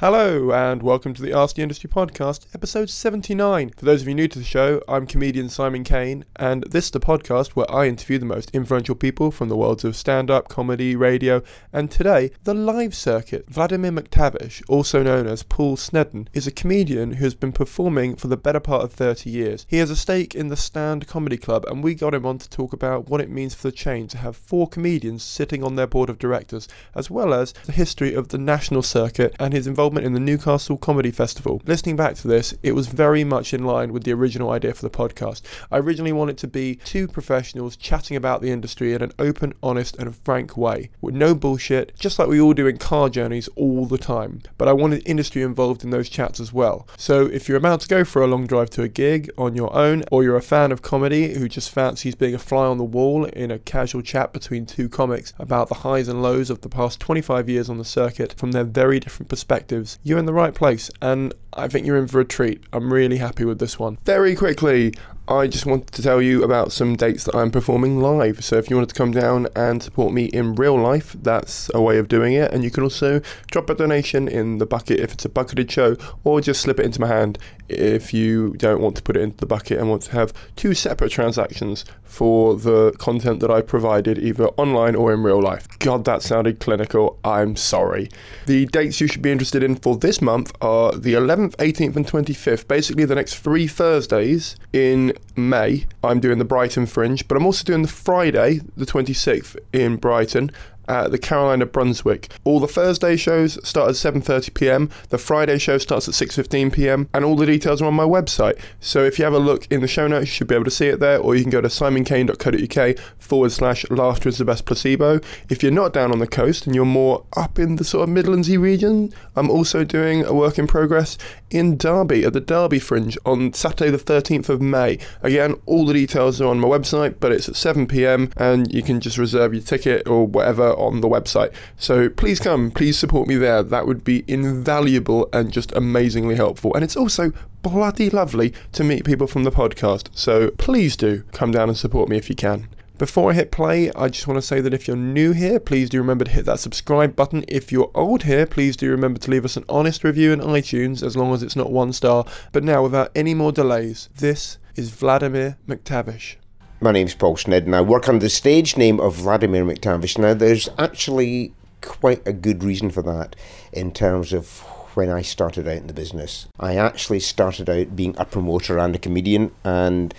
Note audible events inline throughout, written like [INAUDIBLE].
Hello, and welcome to the Ask the Industry podcast, episode 79. For those of you new to the show, I'm comedian Simon Kane, and this is the podcast where I interview the most influential people from the worlds of stand up, comedy, radio, and today, the live circuit. Vladimir McTavish, also known as Paul Snedden, is a comedian who has been performing for the better part of 30 years. He has a stake in the Stand Comedy Club, and we got him on to talk about what it means for the chain to have four comedians sitting on their board of directors, as well as the history of the national circuit and his involvement in the Newcastle Comedy Festival. Listening back to this, it was very much in line with the original idea for the podcast. I originally wanted to be two professionals chatting about the industry in an open, honest, and frank way, with no bullshit, just like we all do in car journeys all the time. But I wanted industry involved in those chats as well. So if you're about to go for a long drive to a gig on your own, or you're a fan of comedy who just fancies being a fly on the wall in a casual chat between two comics about the highs and lows of the past 25 years on the circuit from their very different perspectives, you're in the right place, and I think you're in for a treat. I'm really happy with this one. Very quickly, I just wanted to tell you about some dates that I'm performing live. So if you wanted to come down and support me in real life, that's a way of doing it. And you can also drop a donation in the bucket if it's a bucketed show, or just slip it into my hand if you don't want to put it into the bucket and want to have two separate transactions for the content that I provided either online or in real life. God, that sounded clinical. I'm sorry. The dates you should be interested in for this month are the 11th, 18th, and 25th. Basically, the next three Thursdays in May, I'm doing the Brighton Fringe, but I'm also doing the Friday, the 26th, in Brighton at the Caroline of Brunswick. All the Thursday shows start at 7:30 p.m. The Friday show starts at 6:15 p.m. and all the details are on my website. So if you have a look in the show notes, you should be able to see it there, or you can go to simonkane.co.uk forward slash laughter is the best placebo. If you're not down on the coast and you're more up in the sort of Midlandsy region, I'm also doing a work in progress in Derby at the Derby Fringe on Saturday the 13th of May. Again, all the details are on my website, but it's at 7 p.m. and you can just reserve your ticket or whatever on the website. So please come, please support me there. That would be invaluable and just amazingly helpful. And it's also bloody lovely to meet people from the podcast. So please do come down and support me if you can. Before I hit play, I just want to say that if you're new here, please do remember to hit that subscribe button. If you're old here, please do remember to leave us an honest review in iTunes as long as it's not one star. But now, without any more delays, this is Vladimir McTavish. My name's Paul Sned, and I work under the stage name of Vladimir McTavish. Now, there's actually quite a good reason for that in terms of when I started out in the business. I actually started out being a promoter and a comedian and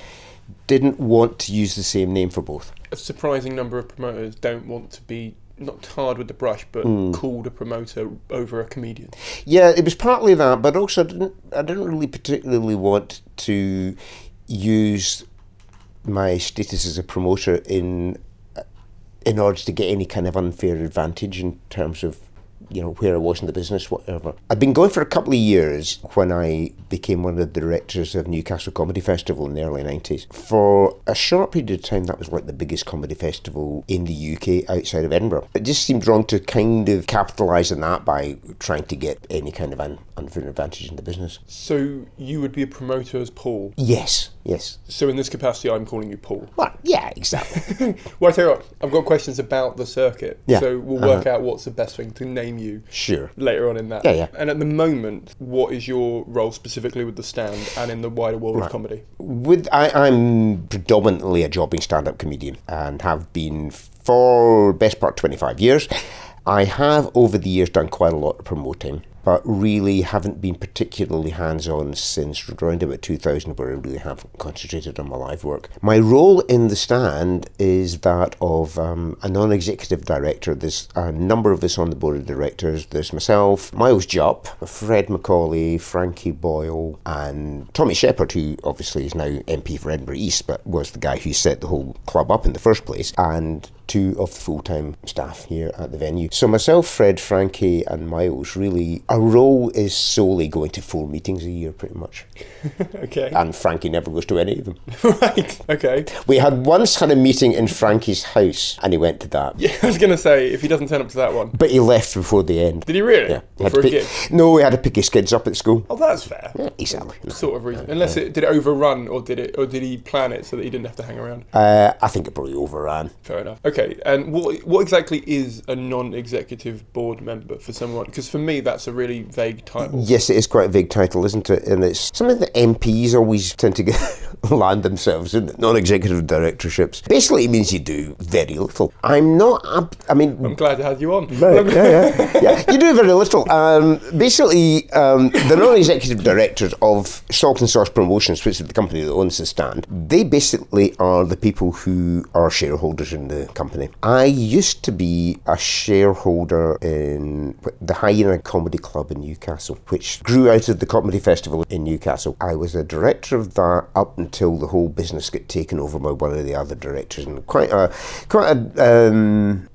didn't want to use the same name for both. A surprising number of promoters don't want to be not tarred with the brush, but hmm. called a promoter over a comedian. Yeah, it was partly that, but also I didn't, I didn't really particularly want to use my status as a promoter in in order to get any kind of unfair advantage in terms of you know where I was in the business, whatever. I'd been going for a couple of years when I became one of the directors of Newcastle Comedy Festival in the early nineties. For a short period of time, that was like the biggest comedy festival in the UK outside of Edinburgh. It just seemed wrong to kind of capitalise on that by trying to get any kind of un- unfair advantage in the business. So you would be a promoter as Paul. Yes, yes. So in this capacity, I'm calling you Paul. Well, yeah, exactly. [LAUGHS] Well, I tell you what, I've got questions about the circuit. Yeah. So we'll uh-huh. work out what's the best thing to name you sure. later on in that. Yeah, yeah. And at the moment, what is your role specifically with the stand and in the wider world of comedy? With I, I'm predominantly a jobbing stand-up comedian and have been for best part 25 years. I have over the years done quite a lot of promoting, but really haven't been particularly hands-on since around about 2000 where I really have concentrated on my live work. My role in the stand is that of um, a non-executive director. There's a number of us on the board of directors. There's myself, Miles Jupp, Fred Macaulay, Frankie Boyle, and Tommy Sheppard, who obviously is now MP for Edinburgh East, but was the guy who set the whole club up in the first place, and two of the full-time staff here at the venue. So myself, Fred, Frankie, and Miles really our role is solely going to four meetings a year, pretty much. [LAUGHS] Okay. And Frankie never goes to any of them. [LAUGHS] right. Okay. We had once had a meeting in Frankie's house, and he went to that. [LAUGHS] Yeah, I was going to say, if he doesn't turn up to that one. But he left before the end. Did he really? Yeah. He a to gig? no, we had to pick his kids up at school. Oh, that's fair. Yeah, exactly. Sort of reason. Unless it did it overrun, or did it, or did he plan it so that he didn't have to hang around? Uh, I think it probably overran. Fair enough. Okay. Okay, and what what exactly is a non-executive board member for someone? Because for me, that's a really vague title. Yes, it is quite a vague title, isn't it? And it's something that MPs always tend to get [LAUGHS] land themselves in non-executive directorships. Basically, it means you do very little. I'm not. ab- I mean, I'm glad to have you on. Right, [LAUGHS] yeah, yeah. yeah, you do very little. Um, basically, um, the non-executive directors of Salt and Sauce Promotions, which is the company that owns the stand, they basically are the people who are shareholders in the company. I used to be a shareholder in the Hyena Comedy Club in Newcastle, which grew out of the Comedy Festival in Newcastle. I was a director of that up until the whole business got taken over by one of the other directors, and quite a quite a um,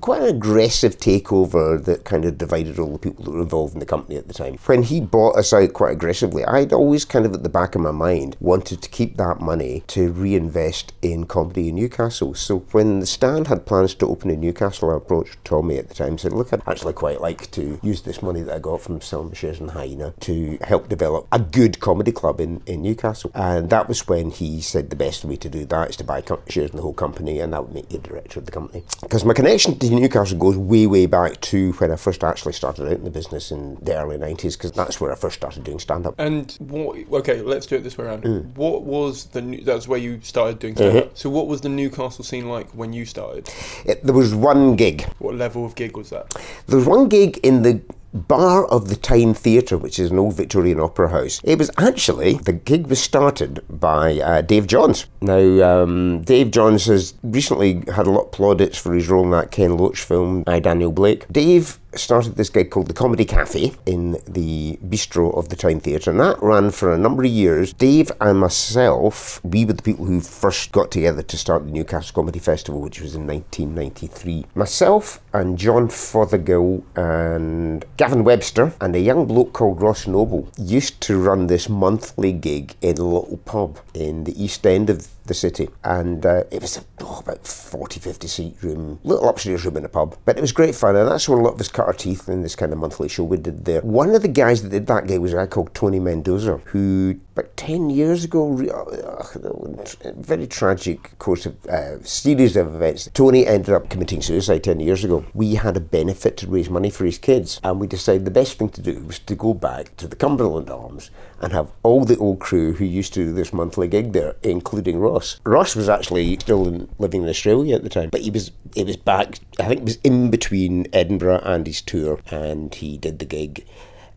quite an aggressive takeover that kind of divided all the people that were involved in the company at the time. When he bought us out quite aggressively, I'd always kind of at the back of my mind wanted to keep that money to reinvest in comedy in Newcastle. So when the stand had plans to open in Newcastle, I approached Tommy at the time and said, Look, I'd actually quite like to use this money that I got from selling shares in Hyena to help develop a good comedy club in, in Newcastle. And that was when he said the best way to do that is to buy shares in the whole company and that would make you director of the company. Because my connection Newcastle goes way, way back to when I first actually started out in the business in the early 90s, because that's where I first started doing stand up. And what? Okay, let's do it this way around. Mm. What was the? New, that's where you started doing Uh-huh. stand-up. So what was the Newcastle scene like when you started? It, there was one gig. What level of gig was that? There was one gig in the bar of the Tyne Theatre, which is an old Victorian opera house. It was actually, the gig was started by uh, Dave Johns. Now, um, Dave Johns has recently had a lot of plaudits for his role in that Ken Loach film, I, Daniel Blake. Dave started this gig called the Comedy Cafe in the bistro of the Tyne Theatre, and that ran for a number of years. Dave and myself, we were the people who first got together to start the Newcastle Comedy Festival, which was in 1993. Myself and John Fothergill and Gavin Webster and a young bloke called Ross Noble used to run this monthly gig in a little pub in the east end of the city. And uh, it was oh, about 40 50 seat room little upstairs room in a pub. But it was great fun and that's where a lot of us cut our teeth in this kind of monthly show we did there. One of the guys that did that gig was a guy called Tony Mendoza who about 10 years ago uh, very tragic course of uh, series of events. Tony ended up committing suicide 10 years ago. We had a benefit to raise money for his kids and we decided the best thing to do was to go back to the Cumberland Arms and have all the old crew who used to do this monthly gig there, including Ross. Ross was actually still in, living in Australia at the time, but he was it was back. I think it was in between Edinburgh and his tour, and he did the gig.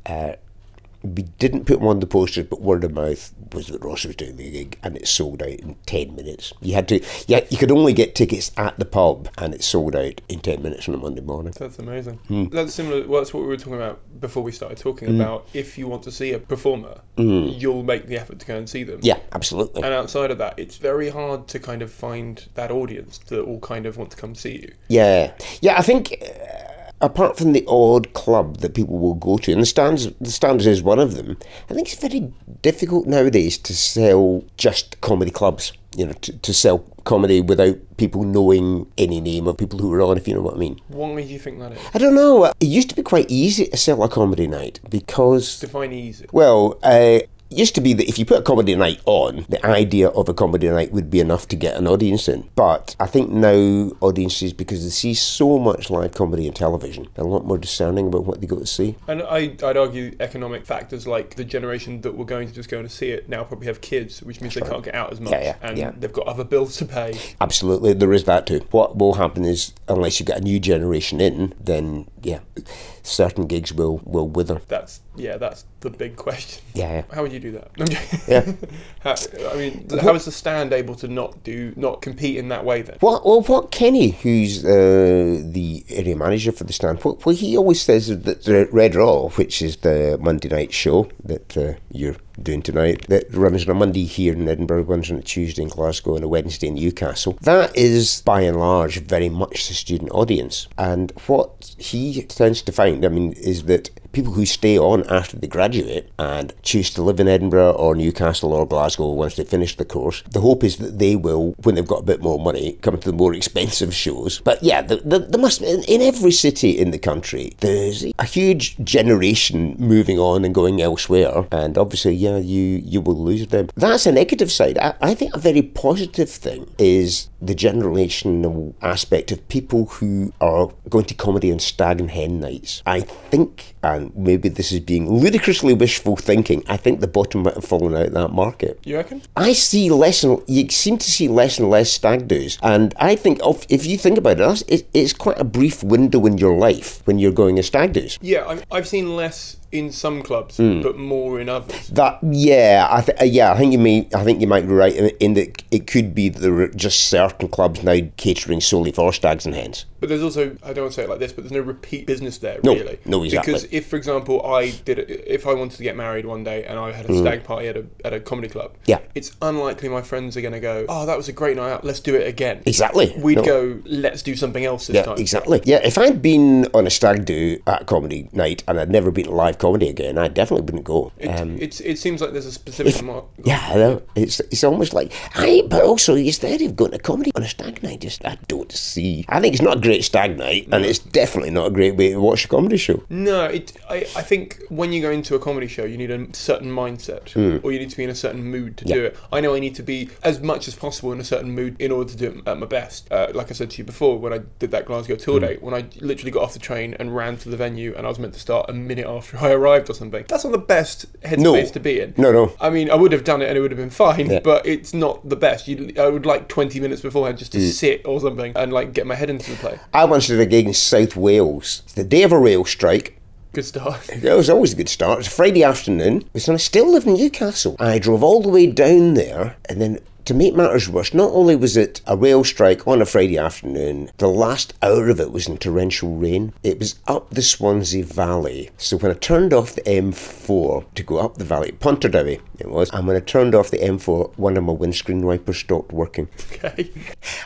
Uh, we didn't put him on the posters, but word of mouth was that Ross was doing the gig, and it sold out in ten minutes. You had to, yeah, you could only get tickets at the pub, and it sold out in ten minutes on a Monday morning. That's amazing. Hmm. That's similar. Well, that's what we were talking about before we started talking about. If you want to see a performer, you'll make the effort to go and see them. Yeah, absolutely. And outside of that, it's very hard to kind of find that audience that all kind of want to come see you. Yeah, yeah. I think uh, apart from the odd club that people will go to, and the stands, the stands is one of them. I think it's very difficult nowadays to sell just comedy clubs. You know, to, to sell comedy without people knowing any name of people who are on. If you know what I mean. Why do you think that is? I don't know. It used to be quite easy to sell a comedy night because Define easy. well, uh, used to be that if you put a comedy night on, the idea of a comedy night would be enough to get an audience in. But I think now audiences, because they see so much live comedy on television, are a lot more discerning about what they go to see. And I, I'd argue economic factors like the generation that were going to just go and see it now probably have kids, which means they can't get out as much, Yeah, yeah, and yeah. they've got other bills to pay. Absolutely, there is that too. What will happen is, unless you get a new generation in, then yeah, certain gigs will will wither. That's yeah, that's the big question. Yeah, yeah. How would you do that? I'm. [LAUGHS] Yeah. how, I mean, how is the stand able to not do not compete in that way then? What, well, what Kenny, who's uh, the area manager for the stand, what, what he always says that the Red Raw, which is the Monday night show that uh, you're doing tonight, that runs on a Monday here in Edinburgh, runs on a Tuesday in Glasgow, and a Wednesday in Newcastle, that is by and large very much the student audience. And what he tends to find, I mean, is that people who stay on after they graduate and choose to live in Edinburgh or Newcastle or Glasgow once they finish the course, the hope is that they will, when they've got a bit more money, come to the more [LAUGHS] expensive shows. But yeah, the, the, there must in, in every city in the country, there's a huge generation moving on and going elsewhere, and obviously, yeah, you you will lose them. That's a negative side. I, I think a very positive thing is the generational aspect of people who are going to comedy on stag and hen nights. I think, and maybe this is being ludicrously wishful thinking, I think the bottom might have fallen out of that market. You reckon? I see less and you seem to see less and less stag do's, and I think of, if you think about it, it, it's quite a brief window in your life when you're going a stag do's. Yeah, I'm, I've seen less in some clubs, Hmm. but more in others. That yeah, I th- uh, yeah, I think you may, I think you might be right in, in that it could be that there are just certain clubs now catering solely for stags and hens. But there's also, I don't want to say it like this, but there's no repeat business there, No, really. no, exactly. Because if, for example, I did, it, if I wanted to get married one day and I had a stag party at a, at a comedy club, Mm. Yeah. it's unlikely my friends are going to go, oh, that was a great night out, let's do it again. Exactly. We'd No. go, let's do something else this Yeah, time. exactly. Yeah, if I'd been on a stag do at a comedy night and I'd never been to live comedy again, I definitely wouldn't go. It, Um, it's, it seems like there's a specific mark. yeah, I know. It's it's almost like I, but also the idea of going to comedy on a stag night. Just I don't see. I think it's not a great stag night, and it's definitely not a great way to watch a comedy show. No, it, I, I think when you go into a comedy show, you need a certain mindset, or you need to be in a certain mood to do it. I know I need to be as much as possible in a certain mood in order to do it at my best. Uh, like I said to you before, when I did that Glasgow tour date, when I literally got off the train and ran to the venue, and I was meant to start a minute after I arrived or something. That's not the best headspace No. to be in. No, no. I mean, I would have done it and it would have been fine, Yeah. but it's not the best. You, I would like 20 minutes beforehand just to Mm. sit or something and like get my head into the play. I once did a gig in South Wales. It's the day of a rail strike. Good start. [LAUGHS] It was always a good start. It was a Friday afternoon. It was when I still lived in Newcastle. I drove all the way down there, and then to make matters worse, not only was it a rail strike on a Friday afternoon, the last hour of it was in torrential rain. It was up the Swansea Valley. So when I turned off the M4 to go up the valley, Pontardawe it was, and when I turned off the M4, one of my windscreen wipers stopped working. Okay.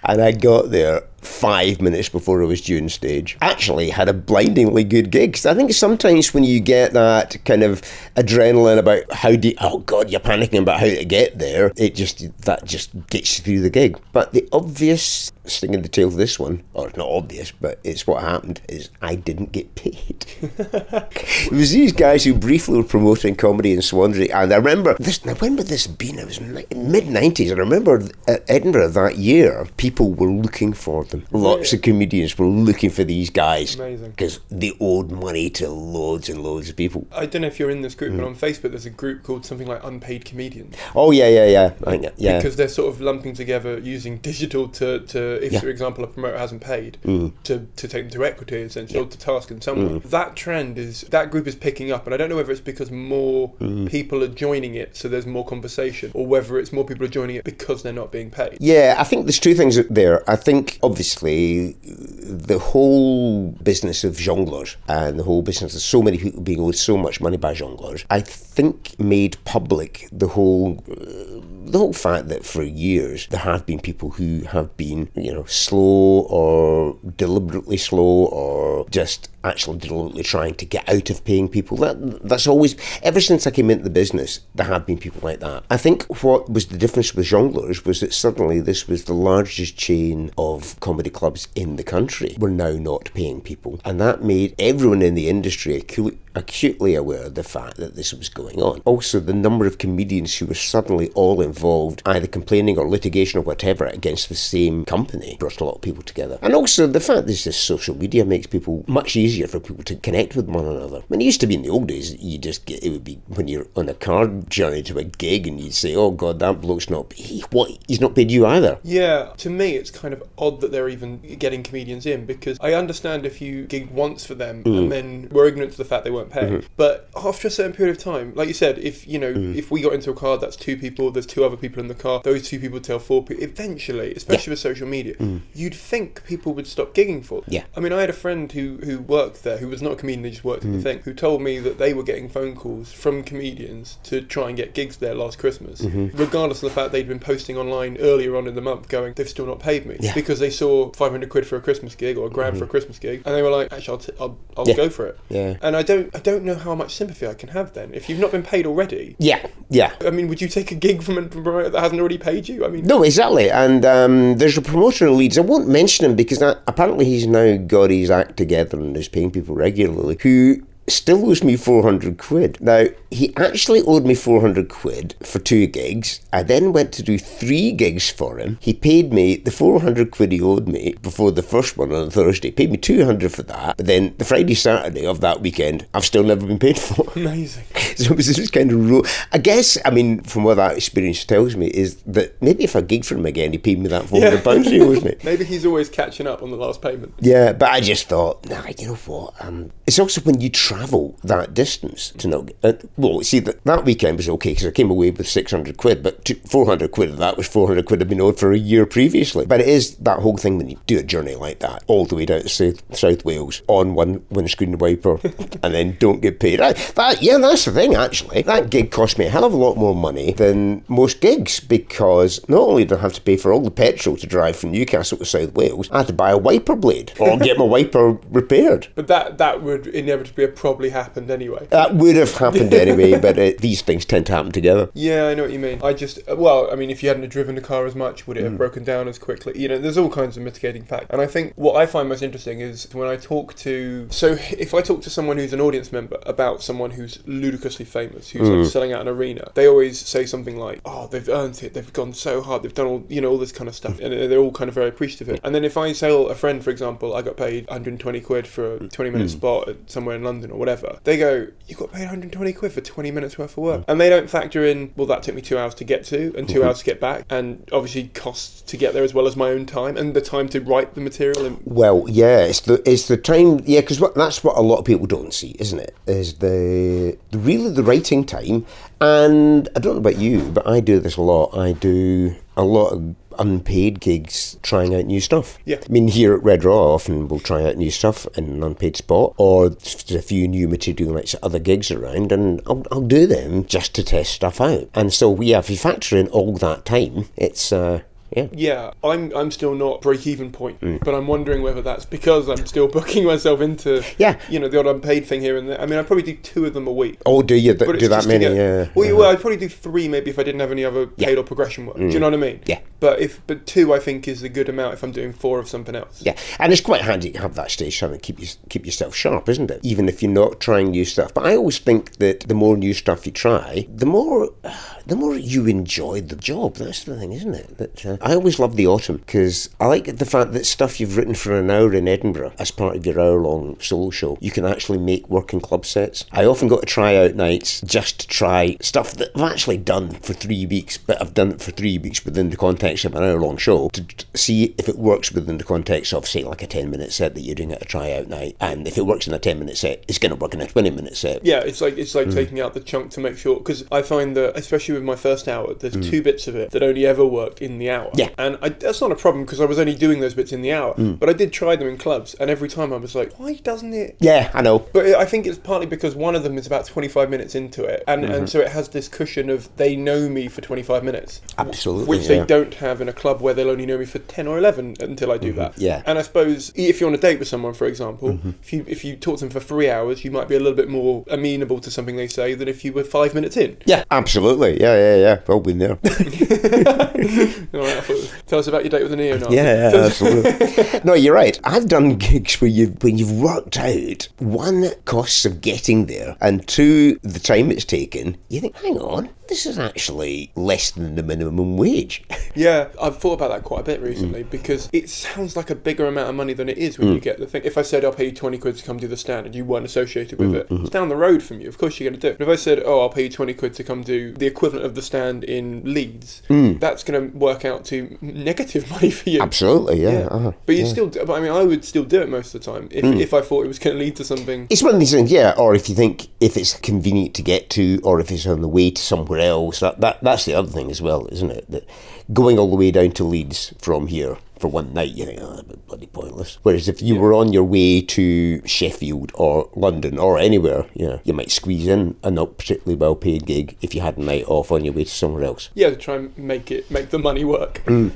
And I got there five minutes before I was due on stage. Actually, had a blindingly good gig. 'Cause I think sometimes when you get that kind of adrenaline about how do you, oh god, you're panicking about how to get there, it just that just gets you through the gig. But the obvious sting in the tail of this one, or it's not obvious, but it's what happened, is I didn't get paid. [LAUGHS] it was these guys who briefly were promoting comedy in Swansea, and I remember this. Now, when would this have been? It was mid nineties. I remember at Edinburgh that year, people were looking for them. Lots of comedians were looking for these guys Amazing. because they owed money to loads and loads of people. I don't know if you're in this Mm. group, but on Facebook there's a group called something like Unpaid Comedians. Oh yeah, yeah, yeah, I yeah. Because they're sort of lumping together using digital to, to if, Yeah. for example, a promoter hasn't paid, Mm. to, to take them to equity, essentially, or to task in some way. That trend is, that group is picking up, and I don't know whether it's because more Mm. people are joining it, so there's more conversation, or whether it's more people are joining it because they're not being paid. Yeah, I think there's two things there. I think obviously the whole business of jongleurs and the whole business of so many people being owed so much money by jongleurs, I think made public the whole the whole fact that for years there have been people who have been you know slow or deliberately slow or just actually deliberately trying to get out of paying people. That that's always ever since I came into the business, there have been people like that. I think what was the difference with jongleurs was that suddenly this was the largest chain of comedy clubs in the country We're now not paying people, and that made everyone in the industry acu- acutely aware of the fact that this was going on. Also, the number of comedians who were suddenly all involved, either complaining or litigation or whatever, against the same company brought a lot of people together. And also the fact that this social media makes people much easier for people to connect with one another. I mean, it used to be in the old days, you just get, it would be when you're on a car journey to a gig and you'd say, oh God, that bloke's not, he, what, he's not paid you either. Yeah, to me, it's kind of odd that they're even getting comedians in because I understand if you gigged once for them Mm. and then were ignorant to the fact they paid. Mm-hmm. But after a certain period of time, like you said, if you know, Mm. if we got into a car that's two people, there's two other people in the car, those two people tell four people. Eventually, especially with social media, you'd think people would stop gigging for. them. Mm. Yeah. I mean, I had a friend who who worked there, who was not a comedian, they just worked Mm. in the thing, who told me that they were getting phone calls from comedians to try and get gigs there last Christmas, Mm-hmm. regardless of the fact they'd been posting online earlier on in the month, going, they've still not paid me Yeah. because they saw 500 quid for a Christmas gig or a grand for a Christmas gig, and they were like, actually, I'll, t- I'll, I'll Yeah. go for it. Yeah. And I don't I don't know how much sympathy I can have then if you've not been paid already. Yeah, yeah. I mean, would you take a gig from a promoter that hasn't already paid you? I mean, No, exactly. And um, there's a promoter in Leeds. I won't mention him because that, apparently he's now got his act together and is paying people regularly. Who still owes me 400 quid. Now, he actually owed me 400 quid for two gigs. I then went to do three gigs for him. He paid me the 400 quid he owed me before the first one on Thursday. Paid me 200 for that. But then the Friday, Saturday of that weekend, I've still never been paid for. [LAUGHS] amazing. [LAUGHS] So it was this kind of ro- I guess, I mean, from what that experience tells me, is that maybe if I gig for him again, he paid me that £400 pounds he owes me. [LAUGHS] Maybe he's always catching up on the last payment. Yeah, but I just thought, nah, you know what? Um, it's also when you travel that distance to know. Uh, well, see, that, that weekend was okay because I came away with 600 quid, but two, 400 quid of that was 400 quid I'd been owed for a year previously. But it is that whole thing when you do a journey like that, all the way down to South, South Wales on one windscreen wiper [LAUGHS] and then don't get paid. I, that, yeah, that's the thing, actually. That gig cost me a hell of a lot more money than most gigs because not only did I have to pay for all the petrol to drive from Newcastle to South Wales, I had to buy a wiper blade or get my [LAUGHS] wiper repaired. But that that would inevitably have probably happened anyway. That would have happened anyway, [LAUGHS] but uh, these things tend to happen together. Yeah, I know what you mean. I just, well, I mean, if you hadn't driven the car as much, would it Mm. have broken down as quickly? You know, there's all kinds of mitigating factors. And I think what I find most interesting is when I talk to, so [LAUGHS] if I talk to someone who's an audience member about someone who's ludicrously famous, who's Mm. like selling out an arena, they always say something like, oh, they've earned it, they've gone so hard, they've done all, you know, all this kind of stuff. And they're all kind of very appreciative of it. And then if I tell a friend, for example, I got paid 120 quid for a 20 minute spot somewhere in London or whatever, they go, you got paid 120 quid for 20 minutes worth of work. Mm. And they don't factor in, well, that took me two hours to get to and 2 mm-hmm. hours to get back, and obviously costs to get there as well as my own time and the time to write the material. And Well, yeah, it's the it's the time, yeah, because that's what a lot of people don't see, isn't it? Is the, the really the writing time, and I don't know about you, but I do this a lot. I do a lot of unpaid gigs trying out new stuff. Yeah. I mean, here at Red Raw, often we'll try out new stuff in an unpaid spot, or there's a few new material like other gigs around, and I'll, I'll do them just to test stuff out. And so, yeah, if you factor in all that time, it's, uh, yeah. yeah, I'm I'm still not break even point, Mm. but I'm wondering whether that's because I'm still [LAUGHS] booking myself into Yeah. you know the odd unpaid thing here and there. I mean, I probably do two of them a week. Oh, do you th- do that many? get- Yeah. Well, yeah, well, I'd probably do three maybe if I didn't have any other paid or progression work. Do you know what I mean? Mm. Yeah. But if but two, I think is a good amount if I'm doing four of something else. Yeah, and it's quite handy to have that stage trying to keep you, keep yourself sharp, isn't it? Even if you're not trying new stuff. But I always think that the more new stuff you try, the more [SIGHS] the more you enjoy the job. That's the thing, isn't it? That uh, I always love the autumn because I like the fact that stuff you've written for an hour in Edinburgh as part of your hour-long solo show, you can actually make working club sets. I often go to try out nights just to try stuff that I've actually done for three weeks, but I've done it for three weeks within the context of an hour-long show to see if it works within the context of, say, like a 10-minute set that you're doing at a try-out night. And if it works in a 10-minute set, it's going to work in a 20-minute set. Yeah, it's like it's like Mm. taking out the chunk to make sure because I find that especially with my first hour, there's Mm. two bits of it that only ever worked in the hour. Yeah. and I, that's not a problem because I was only doing those bits in the hour. Mm. But I did try them in clubs, and every time I was like, why doesn't it? Yeah, I know. But I think it's partly because one of them is about 25 minutes into it, and, Mm-hmm. and so it has this cushion of they know me for 25 minutes. Absolutely, Which yeah. they don't have in a club where they'll only know me for 10 or 11 until I do that. Mm-hmm. Yeah. Mm-hmm. And I suppose if you're on a date with someone, for example, if you if you talk to them for three hours, you might be a little bit more amenable to something they say than if you were five minutes in. Yeah, absolutely. Yeah, yeah, yeah. All been there. All right, I tell us about your date with a neo-Nazi. Yeah, yeah, [LAUGHS] absolutely. no, you're right. I've done gigs where you when you've worked out one costs of getting there and two the time it's taken. You think, hang on, this is actually less than the minimum wage. [LAUGHS] Yeah, I've thought about that quite a bit recently mm. because it sounds like a bigger amount of money than it is when you mm. get the thing. If I said I'll pay you twenty quid to come do the stand and you weren't associated with mm, it, mm-hmm. it's down the road from you. Of course you're going to do it. But if I said, oh, I'll pay you twenty quid to come do the equivalent of the stand in Leeds, that's going to work out to negative [LAUGHS] money for you. Absolutely, yeah. Yeah. uh-huh. But you still, do, but I mean, I would still do it most of the time if, if I thought it was going to lead to something. It's one of these things, yeah. Or if you think if it's convenient to get to, or if it's on the way to somewhere else, that, that that's the other thing as well, isn't it? That going all the way down to Leeds from here for one night, you think, oh, that'd bloody pointless. Whereas if you yeah. were on your way to Sheffield or London or anywhere, you know, you might squeeze in a not particularly well paid gig if you had a night off on your way to somewhere else. Yeah, to try and make it make the money work. Mm.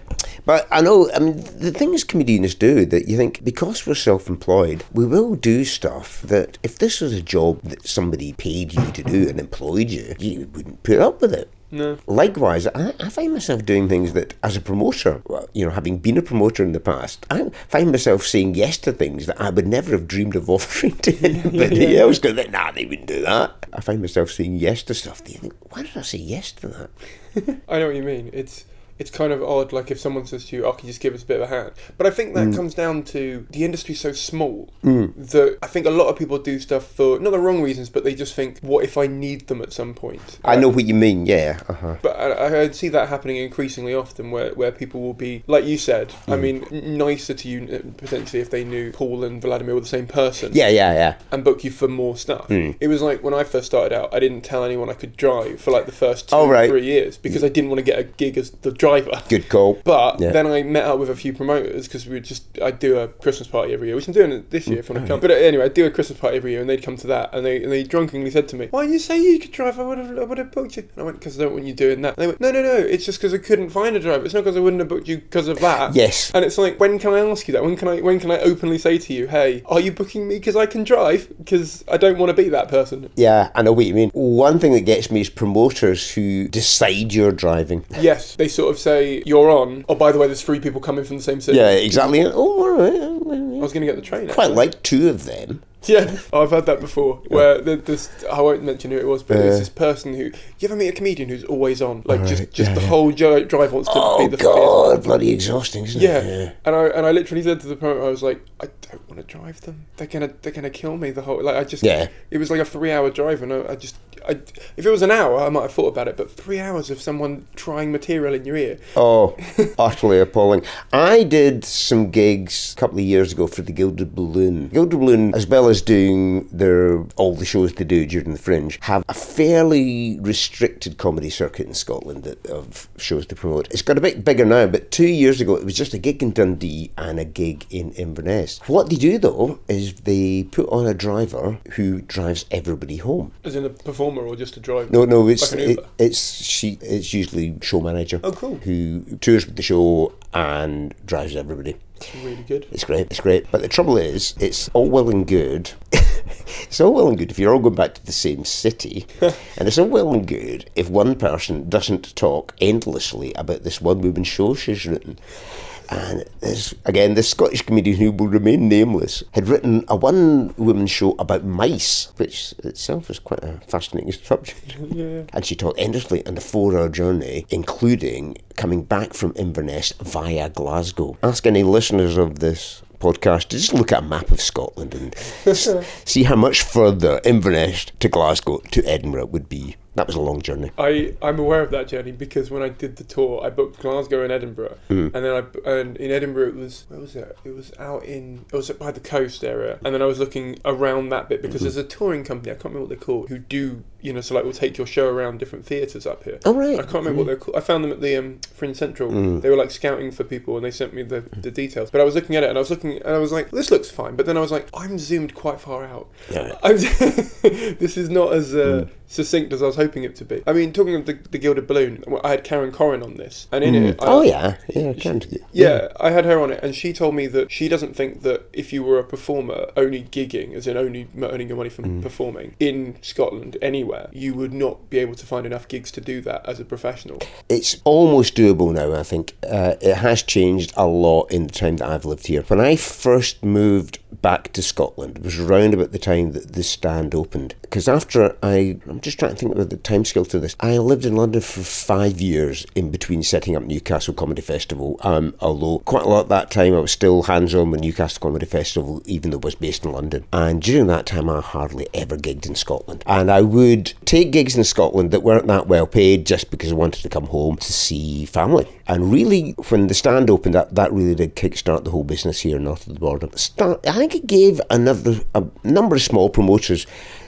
But I know, I mean, the things comedians do that you think because we're self employed, we will do stuff that if this was a job that somebody paid you to do and employed you, you wouldn't put up with it. No. Likewise, I, I, find myself doing things that, as a promoter, you know, having been a promoter in the past, I find myself saying yes to things that I would never have dreamed of [LAUGHS] offering to anybody yeah. else. Because nah, they wouldn't do that. I find myself saying yes to stuff. Do you think, why did I say yes to that? [LAUGHS] I know what you mean. It's it's kind of odd, like if someone says to you, "Oh, can you just give us a bit of a hand?" But I think that mm. comes down to the industry's so small mm. that I think a lot of people do stuff for not the wrong reasons, but they just think, "What if I need them at some point?" I know what you mean, yeah. Uh-huh. But I, I, see that happening increasingly often, where where people will be, like you said, mm. I mean, nicer to you uh, potentially if they knew Paul and Vladimir were the same person. Yeah, yeah, yeah. And book you for more stuff. Mm. It was like when I first started out, I didn't tell anyone I could drive for like the first two, oh, right. three years because I didn't want to get a gig as the driver. Good call. But yeah. then I met up with a few promoters because we would just I do a Christmas party every year, which I'm doing it this year if I want to come. But uh, anyway, I do a Christmas party every year, and they'd come to that, and they and they drunkenly said to me, "Why didn't you say you could drive? I would have I would have booked you." And I went, "Because I don't want you doing that." And they went, "No, no, no. It's just because I couldn't find a driver. It's not because I wouldn't have booked you because of that." Yes. And it's like, when can I ask you that? When can I when can I openly say to you, "Hey, are you booking me because I can drive? Because I don't want to be that person." Yeah, and I know what you mean. One thing that gets me is promoters who decide you're driving. Yes, they sort of say you're on. Oh, by the way, there's three people coming from the same city. Yeah, exactly. Oh, all right. I was going to get the train. Quite actually. like two of them. Yeah, oh, [LAUGHS] I've had that before. Where this, I won't mention who it was, but there's this person who. You ever meet a comedian who's always on, like right, just just yeah, the yeah. whole drive wants to oh, be the god, funniest. bloody exhausting, isn't yeah. it? Yeah, and I and I literally said to the promoter, I was like, I don't want to drive them. They're gonna they're gonna kill me. The whole like I just yeah. It was like a three hour drive, and I, I just I, if it was an hour, I might have thought about it, but three hours of someone trying material in your ear. Oh, [LAUGHS] utterly appalling. I did some gigs a couple of years ago for the Gilded Balloon. Gilded Balloon, as well as doing their all the shows they do during the Fringe, have a fairly restricted comedy circuit in Scotland that, of shows to promote. It's got a bit bigger now, but two years ago it was just a gig in Dundee and a gig in Inverness. What they do though is they put on a driver who drives everybody home. As in a performer or just a driver? No, no, it's like it, it's she. It's usually show manager. Oh, cool. Who tours with the show and drives everybody. It's really good. It's great. It's great. But the trouble is, it's all well and good. [LAUGHS] it's all well and good if you're all going back to the same city, [LAUGHS] and it's all well and good if one person doesn't talk endlessly about this one woman show she's written. And this, again, this Scottish comedian who will remain nameless had written a one woman show about mice, which itself is quite a fascinating subject. [LAUGHS] Yeah. And she talked endlessly on the four hour journey, including coming back from Inverness via Glasgow. Ask any listeners of this podcast to just look at a map of Scotland and [LAUGHS] see how much further Inverness to Glasgow to Edinburgh would be. That was a long journey. I, I'm aware of that journey because when I did the tour, I booked Glasgow and Edinburgh, mm. and then I and in Edinburgh it was where was it? It was out in it was by the coast area, and then I was looking around that bit because mm-hmm. there's a touring company I can't remember what they're called who do you know so like we'll take your show around different theatres up here. Oh right. I can't remember mm. what they're called. I found them at the um, Fringe Central. Mm. They were like scouting for people, and they sent me the, the details. But I was looking at it, and I was looking, and I was like, this looks fine. But then I was like, I'm zoomed quite far out. Yeah. [LAUGHS] [LAUGHS] this is not as uh, mm succinct as I was hoping it to be. I mean, talking of the, the Gilded Balloon, I had Karen Koren on this, and in mm. it, I, oh yeah, yeah, Karen, yeah, yeah, I had her on it, and she told me that she doesn't think that if you were a performer only gigging, as in only earning your money from mm. performing in Scotland anywhere, you would not be able to find enough gigs to do that as a professional. It's almost doable now. I think uh, it has changed a lot in the time that I've lived here. When I first moved back to Scotland, it was around about the time that the stand opened. Because after I, I'm just trying to think about the timescale to this. I lived in London for five years in between setting up Newcastle Comedy Festival. Um, although quite a lot of that time I was still hands on with Newcastle Comedy Festival, even though it was based in London. And during that time, I hardly ever gigged in Scotland. And I would take gigs in Scotland that weren't that well paid just because I wanted to come home to see family. And really, when the stand opened, that, that really did kickstart the whole business here north of the border. Start, I think it gave another a number of small promoters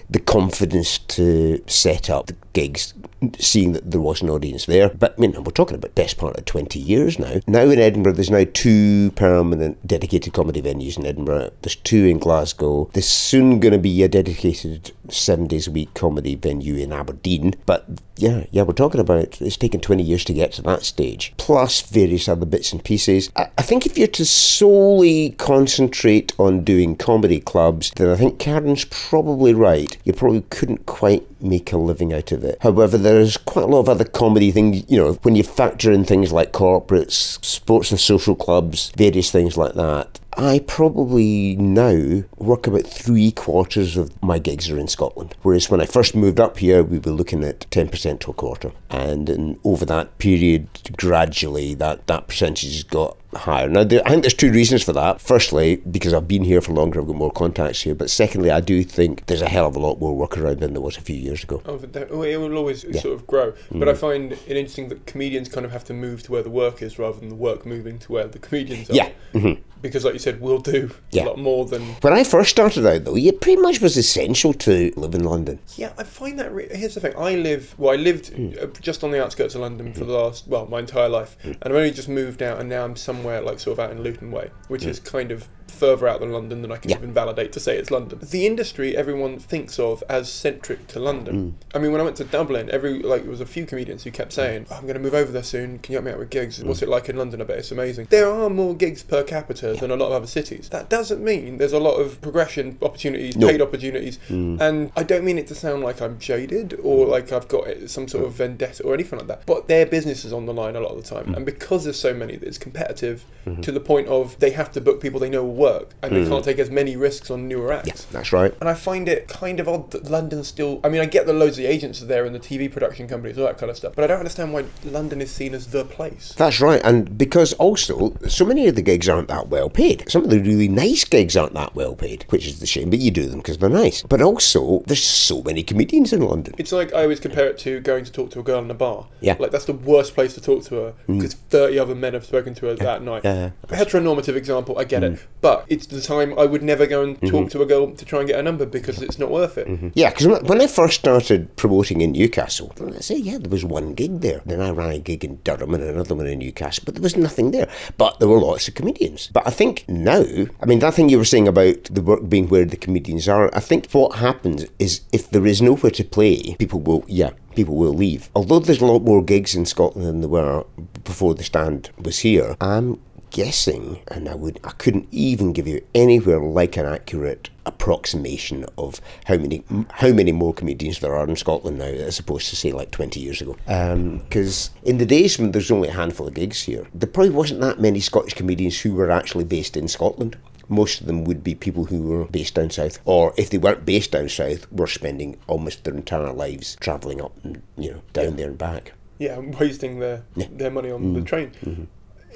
the confidence to set up the gigs seeing that there was an audience there. But I mean, we're talking about best part of 20 years now. Now in Edinburgh, there's now two permanent dedicated comedy venues in Edinburgh. There's two in Glasgow. There's soon going to be a dedicated seven days a week comedy venue in Aberdeen. But yeah, yeah, we're talking about it's taken 20 years to get to that stage, plus various other bits and pieces. I, I think if you're to solely concentrate on doing comedy clubs, then I think Karen's probably right. You probably couldn't quite make a living out of it. However, there's quite a lot of other comedy things, you know, when you factor in things like corporates, sports and social clubs, various things like that. I probably now work about three quarters of my gigs are in Scotland. Whereas when I first moved up here, we were looking at 10% to a quarter. And in, over that period, gradually, that, that percentage has got higher. Now, there, I think there's two reasons for that. Firstly, because I've been here for longer, I've got more contacts here. But secondly, I do think there's a hell of a lot more work around than there was a few years ago. Oh, it will always yeah. sort of grow. Mm. But I find it interesting that comedians kind of have to move to where the work is rather than the work moving to where the comedians are. Yeah. Mm-hmm because, like you said, we'll do yeah. a lot more than. When I first started out, though, it pretty much was essential to live in London. Yeah, I find that. Re- Here's the thing: I live. Well, I lived mm. just on the outskirts of London mm. for the last, well, my entire life, mm. and I've only just moved out, and now I'm somewhere like sort of out in Luton Way, which hmm. is kind of further out than London than I can yeah. even validate to say it's London. The industry everyone thinks of as centric to London. Mm. I mean, when I went to Dublin, every like there was a few comedians who kept saying, oh, "I'm going to move over there soon. Can you help me out with gigs? Mm. What's it like in London? I bet it's amazing." There are more gigs per capita yeah. than a lot of other cities. That doesn't mean there's a lot of progression opportunities, paid opportunities, mm. and I don't mean it to sound like I'm jaded or mm. like I've got some sort of vendetta or anything like that. But their business is on the line a lot of the time, mm. and because there's so many, it's competitive mm-hmm. to the point of they have to book people they know work, and they mm. can't take as many risks on newer acts. Yeah, that's right. And I find it kind of odd that London still. I mean, I get the loads of the agents are there and the TV production companies, all that kind of stuff, but I don't understand why London is seen as the place. That's right, and because also so many of the gigs aren't that well paid. Some of the really nice gigs aren't that well paid, which is the shame. But you do them because they're nice. But also, there's so many comedians in London. It's like I always compare it to going to talk to a girl in a bar. Yeah, like that's the worst place to talk to her because mm. thirty other men have spoken to her yeah. that night. Yeah, yeah. Heteronormative example, I get mm. it, but it's the time I would never go and talk mm-hmm. to a girl to try and get a number because it's not worth it. Mm-hmm. Yeah, because when I first started promoting in Newcastle, I say, yeah, there was one gig there. Then I ran a gig in Durham and another one in Newcastle, but there was nothing there. But there were lots of comedians. But I think now, I mean, that thing you were saying about the work being where the comedians are, I think what happens is if there is nowhere to play, people will, yeah, people will leave. Although there's a lot more gigs in Scotland than there were before the stand was here, I'm guessing, and I would I couldn't even give you anywhere like an accurate approximation of how many how many more comedians there are in Scotland now as opposed to say like 20 years ago. Because um, in the days when there's only a handful of gigs here, there probably wasn't that many Scottish comedians who were actually based in Scotland. Most of them would be people who were based down south, or if they weren't based down south, were spending almost their entire lives travelling up and you know down there and back. Yeah, wasting their yeah. their money on mm-hmm. the train. Mm-hmm.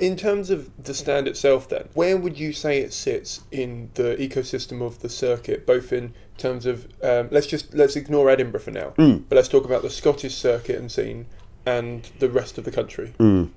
In terms of the stand itself, then, where would you say it sits in the ecosystem of the circuit, both in terms of um, let's just let's ignore Edinburgh for now, mm. but let's talk about the Scottish circuit and scene and the rest of the country. Mm.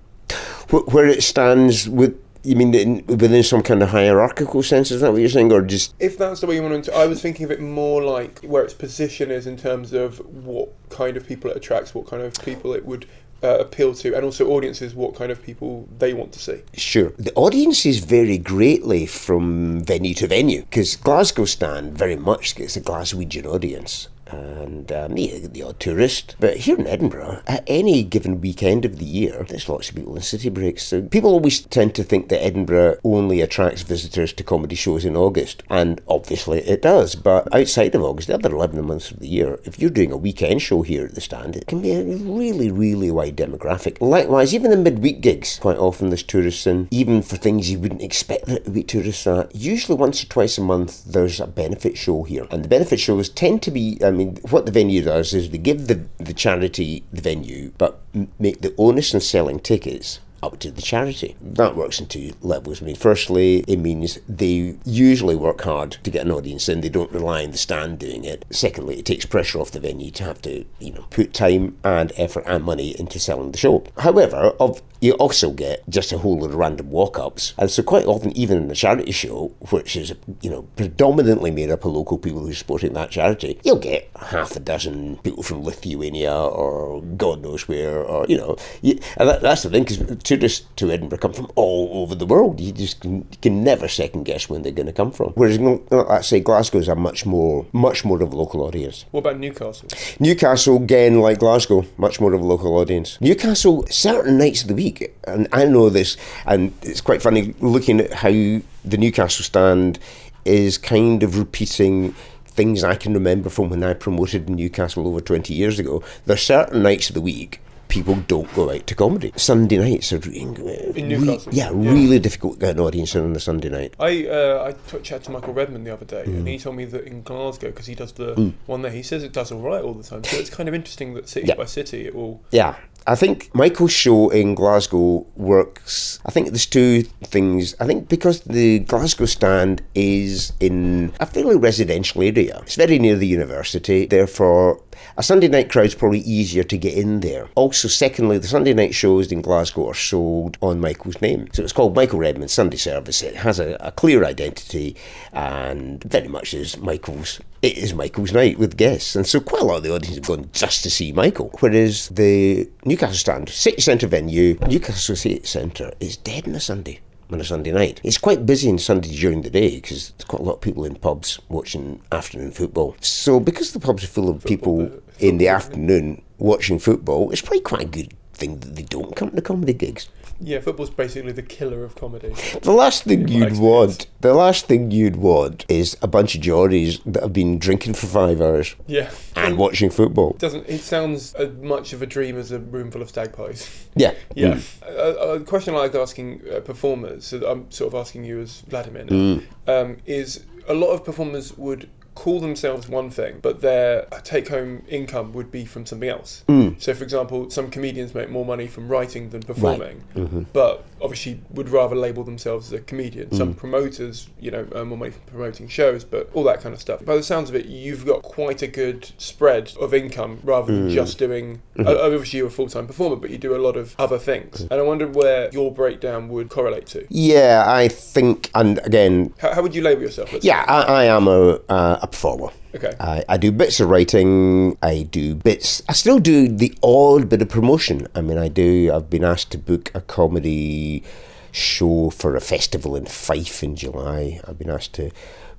Where it stands with you mean in, within some kind of hierarchical sense? Is that what you're saying, or just? If that's the way you want to, I was thinking of it more like where its position is in terms of what kind of people it attracts, what kind of people it would uh, appeal to, and also audiences what kind of people they want to see. Sure. The audiences vary greatly from venue to venue because Glasgow Stand very much gets a Glaswegian audience and um, the, the odd tourist. But here in Edinburgh, at any given weekend of the year, there's lots of people in city breaks. So people always tend to think that Edinburgh only attracts visitors to comedy shows in August, and obviously it does. But outside of August, the other 11 months of the year, if you're doing a weekend show here at the stand, it can be a really, really wide demographic. Likewise, even the midweek gigs, quite often there's tourists in, even for things you wouldn't expect there to be tourists at. Usually once or twice a month, there's a benefit show here, and the benefit shows tend to be, I mean, what the venue does is they give the, the charity the venue, but make the onus in selling tickets up to the charity. That works in two levels. I mean, firstly, it means they usually work hard to get an audience in. They don't rely on the stand doing it. Secondly, it takes pressure off the venue to have to, you know, put time and effort and money into selling the show. However, of you also get just a whole lot of random walk-ups. And so quite often, even in a charity show, which is, you know, predominantly made up of local people who are supporting that charity, you'll get half a dozen people from Lithuania or God knows where, or, you know, you, and that, that's the thing, because tourists to Edinburgh come from all over the world. You just can, you can never second guess when they're going to come from. Whereas, let's say, Glasgow's a much more, much more of a local audience. What about Newcastle? Newcastle, again, like Glasgow, much more of a local audience. Newcastle, certain nights of the week, and I know this, and it's quite funny looking at how the Newcastle stand is kind of repeating things I can remember from when I promoted Newcastle over 20 years ago. There are certain nights of the week people don't go out to comedy. Sunday nights are In re- Newcastle? yeah, Yeah. really difficult to get an audience in on a Sunday night. I uh, I t- chatted to Michael Redmond the other day, Mm. and he told me that in Glasgow, because he does the one there, he says it does all right all the time. So it's kind of interesting that city Yeah. by city, it will. Yeah. I think Michael's show in Glasgow works. I think there's two things. I think because the Glasgow stand is in a fairly residential area, it's very near the university, therefore, a Sunday night crowd's probably easier to get in there. Also, secondly, the Sunday night shows in Glasgow are sold on Michael's name. So it's called Michael Redmond Sunday Service. It has a, a clear identity and very much is Michael's. It is Michael's night with guests. And so quite a lot of the audience have gone just to see Michael. Whereas the Newcastle stand, city centre venue, Newcastle City Centre is dead on a Sunday. On a Sunday night, it's quite busy on Sunday during the day because there's quite a lot of people in pubs watching afternoon football. So because the pubs are full of people in the afternoon watching football, it's probably quite a good thing that they don't come to comedy gigs. Yeah, football's basically the killer of comedy. The last thing you'd want, the last thing you'd want is a bunch of Geordies that have been drinking for five hours Yeah. and watching football. Doesn't it sounds as much of a dream as a room full of stag pies? [LAUGHS] Yeah. Yeah. Mm. A, a question I like asking uh, performers, so I'm sort of asking you as Vladimir now, Mm. um, is a lot of performers would call themselves one thing, but their take home income would be from something else. Mm. So, for example, some comedians make more money from writing than performing, Mm-hmm. but obviously would rather label themselves as a comedian. Mm. Some promoters, you know, earn more money from promoting shows, but all that kind of stuff. By the sounds of it, you've got quite a good spread of income rather than Mm. just doing. Mm-hmm. uh, obviously, you're a full time performer, but you do a lot of other things. And I wonder where your breakdown would correlate to. Yeah, I think, and again, How, how would you label yourself? yeah, I, I am a, uh, a performer. Okay. I, I do bits of writing. I do bits. I still do the odd bit of promotion. I mean, I do. I've been asked to book a comedy show for a festival in Fife in July. I've been asked to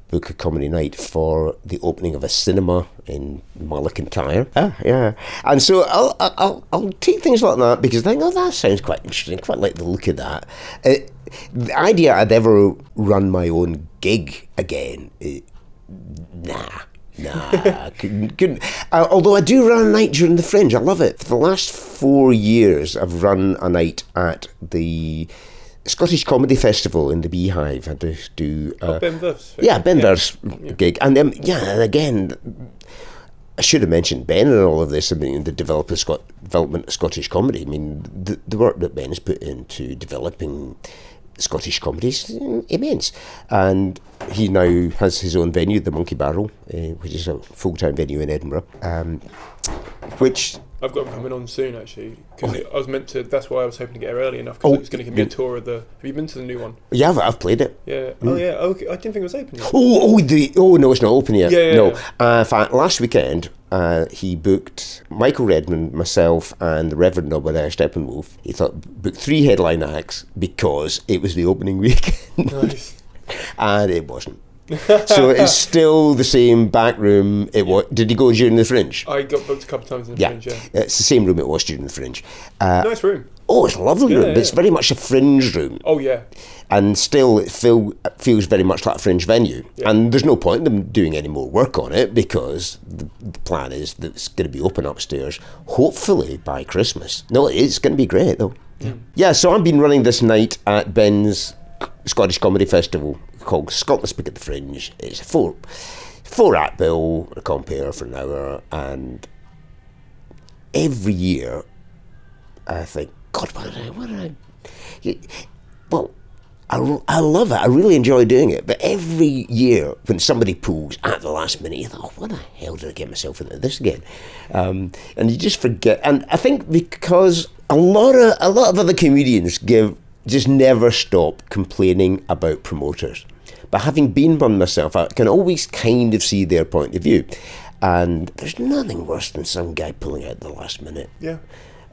book a comedy night for the opening of a cinema in Mull of Kintyre. Ah, yeah. And so I'll, I'll, I'll take things like that because I think, oh, that sounds quite interesting. Quite like the look of that. Uh, the idea I'd ever run my own gig again, eh, nah. Nah, [LAUGHS] couldn't, couldn't. Uh, although I do run a night during the Fringe, I love it. For the last four years, I've run a night at the Scottish Comedy Festival in the Beehive. I had to do. Uh, ben Verth's yeah, Ben Verth's gig, and um, yeah, and again, I should have mentioned Ben and all of this. I mean, the developer Scot- development of Scottish comedy. I mean, the, the work that Ben has put into developing Scottish comedy is immense, and he now has his own venue, the Monkey Barrel, uh, which is a full time venue in Edinburgh, um, which I've got him coming on soon actually because I was meant to. That's why I was hoping to get here early enough because Oh, it was going to give me a tour of the. Have you been to the new one? yeah, I've, I've played it. Yeah. Oh yeah. Okay. I didn't think it was open yet. Oh, oh, the oh no, it's not open yet. Yeah, yeah, no. yeah. Uh, in fact, last weekend uh, he booked Michael Redmond, myself, and the Reverend Obadiah Steppenwolf. He thought booked three headline acts because it was the opening [LAUGHS] weekend, Nice. and it wasn't. So it's still the same back room. It was. Did he go during the Fringe? I got booked a couple of times in the Yeah, Fringe. Yeah. it's the same room it was during the Fringe. Uh, Nice room. oh, it's a lovely Yeah, room. but It's very much a Fringe room Oh yeah. and still it feel, feels very much like a fringe venue. Yeah. And there's no point in them doing any more work on it because the, the plan is that it's going to be open upstairs, hopefully by Christmas. No, it is. It's going to be great though. Yeah. yeah, so I've been running this night at Ben's Scottish Comedy Festival called Scotland Speak at the Fringe. It's a four, four act bill, a compare for an hour, and every year I think, God, what did I, what did I well, I, I love it. I really enjoy doing it. But every year, when somebody pulls at the last minute, you thought, oh, what the hell did I get myself into this again? Um, and you just forget. And I think because a lot of a lot of other comedians give just never stop complaining about promoters. But having been one myself, I can always kind of see their point of view. And there's nothing worse than some guy pulling out at the last minute. Yeah.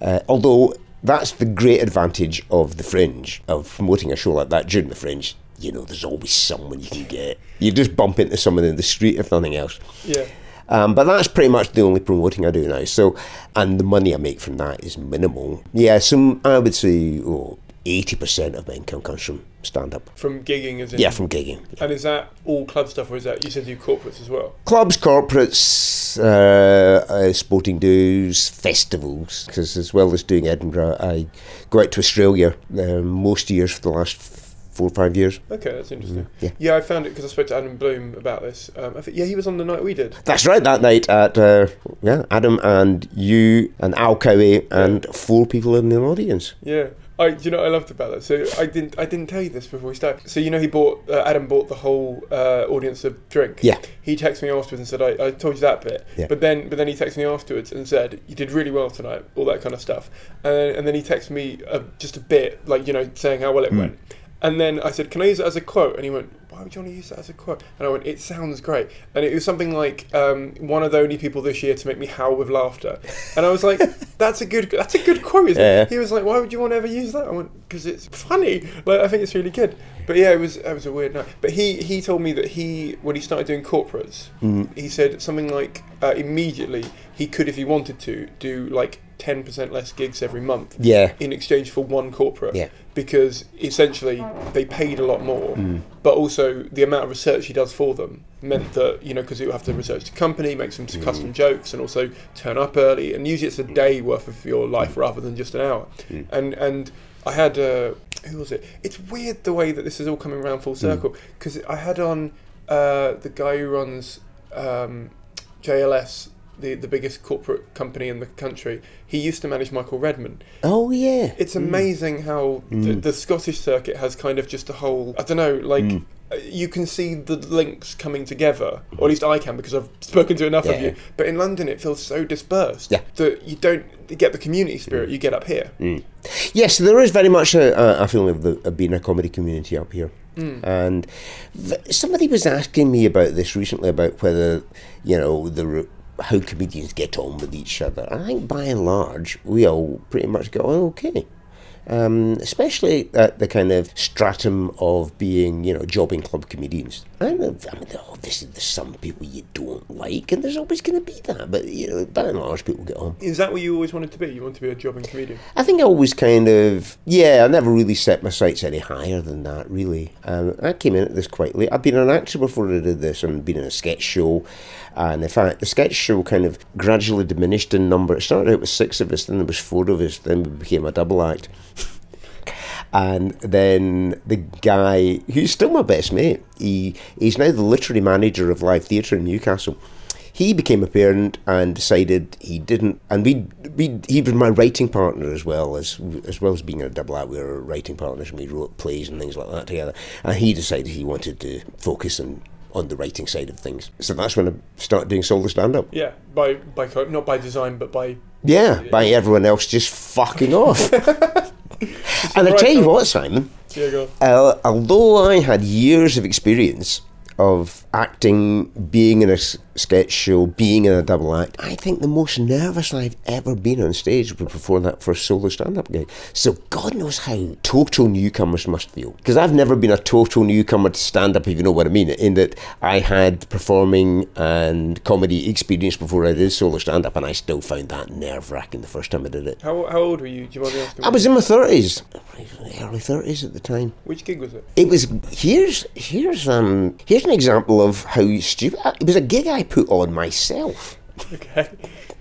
Uh, although that's the great advantage of the fringe, of promoting a show like that during the fringe. You know, there's always someone you can get. You just bump into someone in the street, if nothing else. Yeah. Um, but that's pretty much the only promoting I do now. So, and the money I make from that is minimal. Yeah, so I would say oh, 80% of my income comes from stand up. From gigging as in. Yeah, from gigging. And is that all club stuff, or is that you said you corporates as well? Clubs, corporates, uh, uh, sporting dues, festivals, because as well as doing Edinburgh, I go out to Australia uh, most years for the last four or five years. Okay, that's interesting. Mm-hmm. yeah. I found it because I spoke to Adam Bloom about this. Um, I think, yeah, he was on the night we did. That's right, that night at, uh, yeah, Adam and you and Al Cowie and four people in the audience. Yeah. I, do you know I loved about that? So I didn't, I didn't tell you this before we started. So you know, he bought uh, Adam bought the whole uh, audience a drink. Yeah. He texted me afterwards and said, I, "I told you that bit." Yeah. But then, but then he texted me afterwards and said, "You did really well tonight," all that kind of stuff. And then, and then he texted me uh, just a bit, like you know, saying how well it went. And then I said, "Can I use it as a quote?" And he went, "Why would you want to use that as a quote?" And I went, "It sounds great." And it was something like, um, "One of the only people this year to make me howl with laughter." And I was like, [LAUGHS] "That's a good, that's a good quote." Isn't Yeah. it? He was like, "Why would you want to ever use that?" I went, "Because it's funny. Like I think it's really good." But yeah, it was it was a weird night. But he he told me that he when he started doing corporates, he said something like uh, immediately he could if he wanted to do like ten percent less gigs every month Yeah. in exchange for one corporate. Yeah. Because essentially they paid a lot more, but also the amount of research he does for them meant that you know because you have to research the company, make some custom jokes, and also turn up early. And usually it's a day worth of your life rather than just an hour. And and I had uh, who was it? It's weird the way that this is all coming around full circle because I had on uh, the guy who runs um, JLS. The, the biggest corporate company in the country. He used to manage Michael Redmond, Oh, yeah. it's mm. amazing how the, mm. the Scottish circuit has kind of just a whole. I don't know, like mm. uh, you can see the links coming together, or at least I can because I've [LAUGHS] spoken to enough of you. But in London, it feels so dispersed Yeah. that you don't get the community spirit you get up here. Yes, there is very much a, a, feeling of, the, of being a comedy community up here. And th- somebody was asking me about this recently about whether, you know, the how comedians get on with each other. I think by and large, we all pretty much get on okay. Um, especially at the kind of stratum of being, you know, jobbing club comedians. I mean, I mean, obviously there's some people you don't like, and there's always going to be that. But you know, by and large, people get on. Is that what you always wanted to be? You want to be a jobbing comedian? I think I always kind of, yeah, I never really set my sights any higher than that, really. Um, I came in at this quite late. I've been an actor before I did this and been in a sketch show. And in fact, the sketch show kind of gradually diminished in number. It started out with six of us, then there was four of us, then we became a double act. And then the guy, who's still my best mate, he he's now the literary manager of Live Theatre in Newcastle. He became a parent and decided he didn't. And we, we, he was my writing partner as well as as well as being a double act. We were writing partners and we wrote plays and things like that together. And he decided he wanted to focus on on the writing side of things. So that's when I started doing solo stand up. Yeah, by by co- not by design, but by Yeah, by everyone else just fucking off. [LAUGHS] and I tell you what, Simon. yeah, go. Uh, although I had years of experience of acting, being in a sketch show, being in a double act, I think the most nervous I've ever been on stage was before that first solo stand up gig. So God knows how total newcomers must feel. Because I've never been a total newcomer to stand up, if you know what I mean, in that I had performing and comedy experience before I did solo stand up, and I still found that nerve wracking the first time I did it. How, how old were you? Do you mind me asking? I was in my 30s, early 30s at the time. Which gig was it? It was here's here's um here's an example of how stupid it was. A gig I put on myself. Okay.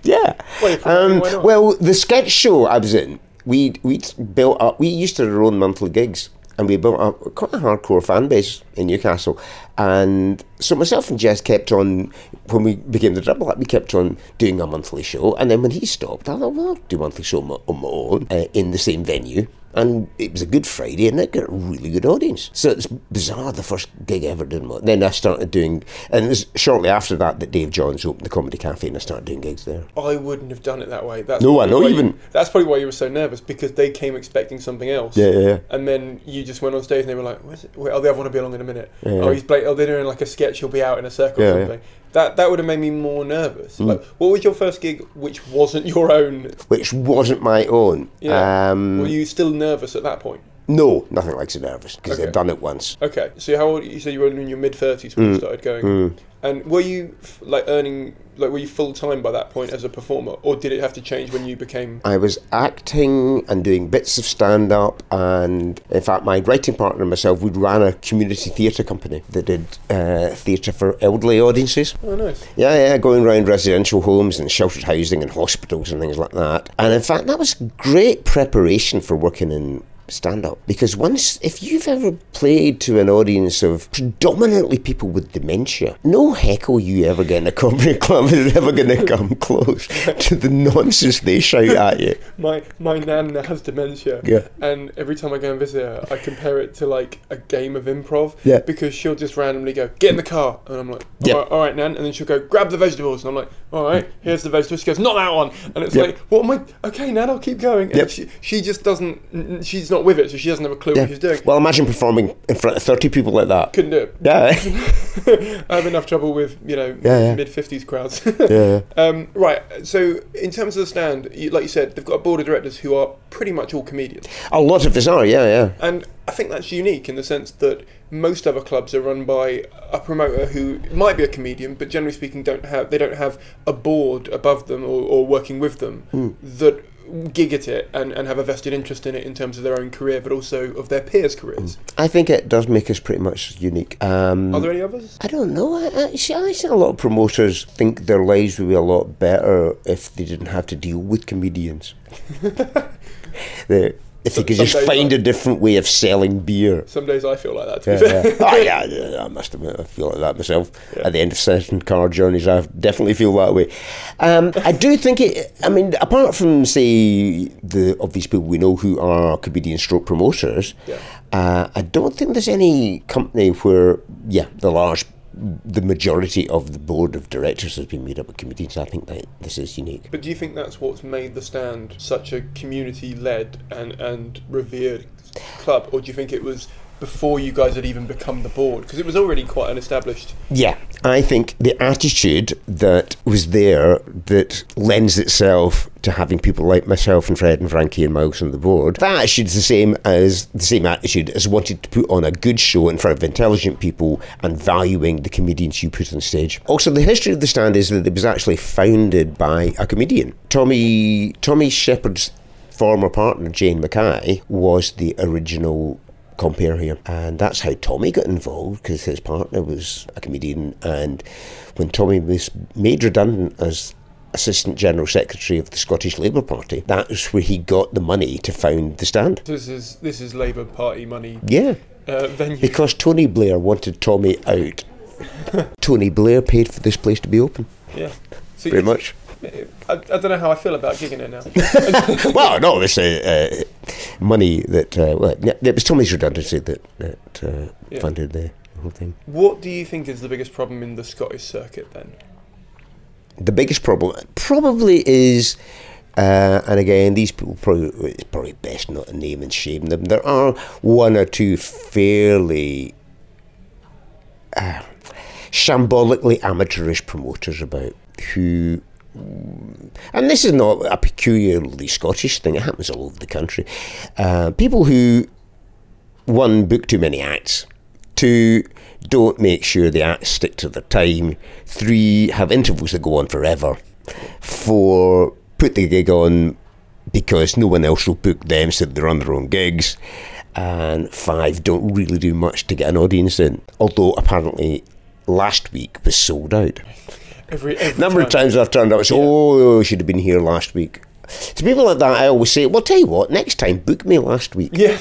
Yeah. Well, um, well, the sketch show I was in, we we built up. We used to our own monthly gigs, and we built up quite a hardcore fan base in Newcastle. And so myself and Jess kept on when we became the double act. We kept on doing a monthly show, and then when he stopped, I thought, well, I'll do monthly show on my, on my own uh, in the same venue. And it was a good Friday and it got a really good audience. So it's bizarre, the first gig I ever did. Then I started doing, and it was shortly after that that Dave Johns opened the Comedy Cafe and I started doing gigs there. I wouldn't have done it that way. That's No, I know you you- That's probably why you were so nervous because they came expecting something else. Yeah, yeah, yeah. And then you just went on stage and they were like, Where's it? Wait, oh, they want to be along in a minute. Yeah. Oh, he's bla- oh, they're doing like a sketch. He'll be out in a circle Yeah, or yeah. That that would have made me more nervous. Mm. Like, what was your first gig which wasn't your own? Which wasn't my own. Yeah. Um, Were you still nervous at that point? No, nothing like so nervous because Okay. I'd done it once. Okay, so how old? You said you were in your mid thirties when you started going. And were you like earning like were you full time by that point as a performer, or did it have to change when you became? I was acting and doing bits of stand up, and in fact, my writing partner and myself, we ran a community theatre company that did uh, theatre for elderly audiences. Oh, nice. Yeah, yeah, going around residential homes and sheltered housing and hospitals and things like that. And in fact, that was great preparation for working in stand up because once, if you've ever played to an audience of predominantly people with dementia, no heckle you ever get in a comedy [LAUGHS] club is ever going to come [LAUGHS] close to the nonsense they shout at you. [LAUGHS] My my nan has dementia. Yeah. And every time I go and visit her, I compare it to like a game of improv. Yeah. Because she'll just randomly go, "Get in the car," and I'm like, Yeah. all, right, "All right, nan," and then she'll go, "Grab the vegetables," and I'm like, "All right, here's the vegetables." She goes, "Not that one," and it's like, "What am I? Okay, nan, I'll keep going." And Yep. she she just doesn't. She's not with it, so she doesn't have a clue Yeah. what she's doing. Well, imagine performing in front of 30 people like that. Couldn't do it. Yeah. [LAUGHS] I have enough trouble with you know Yeah, yeah. mid fifties crowds. [LAUGHS] yeah. Um, right. So, in terms of the stand, you, like you said, they've got a board of directors who are pretty much all comedians, A lot of us are, yeah, yeah. and I think that's unique in the sense that most other clubs are run by a promoter who might be a comedian, but generally speaking, don't have they don't have a board above them or, or working with them that gig at it and, and have a vested interest in it in terms of their own career, but also of their peers' careers. I think it does make us pretty much unique. Um, Are there any others? I don't know. I, I, see, I see a lot of promoters think their lives would be a lot better if they didn't have to deal with comedians. [LAUGHS] they, if they could just find I- a different way of selling beer. Some days I feel like that. To be Yeah, fair. yeah. oh, yeah, [LAUGHS] yeah, I must admit, I feel like that myself. At the end of certain car journeys, I definitely feel that way. Um, I do think it, I mean, apart from, say, the obvious people we know who are comedian stroke promoters, Yeah. uh, I don't think there's any company where, yeah, the large, the majority of the board of directors has been made up of comedians. I think that this is unique. But do you think that's what's made the stand such a community-led and and revered club, or do you think it was before you guys had even become the board? Because it was already quite an established. Yeah, I think the attitude that was there that lends itself to having people like myself and Fred and Frankie and Miles on the board, that attitude's the same as the same attitude as wanting to put on a good show in front of intelligent people and valuing the comedians you put on stage. Also, the history of the stand is that it was actually founded by a comedian. Tommy Tommy Sheppard's former partner Jane Mackay was the original compare here. And that's how Tommy got involved because his partner was a comedian. And when Tommy was made redundant as Assistant General Secretary of the Scottish Labour Party, that was where he got the money to found the stand. This is this is Labour Party money Yeah. uh, venue. Because Tony Blair wanted Tommy out. [LAUGHS] Tony Blair paid for this place to be open. yeah. So Pretty much. I, I don't know how I feel about gigging it now. [LAUGHS] well, no, it's uh, uh, money that uh, well, yeah, it was Tommy's redundancy that that uh, Yeah. funded the whole thing. what do you think is the biggest problem in the Scottish circuit then? the biggest problem probably is, uh, and again, these people probably it's probably best not to name and shame them. There are one or two fairly uh, shambolically amateurish promoters about who. And this is not a peculiarly Scottish thing, it happens all over the country. Uh, people who, one, book too many acts, two, don't make sure the acts stick to their time, three, have intervals that go on forever, four, put the gig on because no one else will book them, so they're on their own gigs, and five, don't really do much to get an audience in. Although apparently last week was sold out. Every every Number time. of times I've turned up, it's, oh, I should have been here last week. To people like that, I always say, well, tell you what, next time, book me last week. Yeah.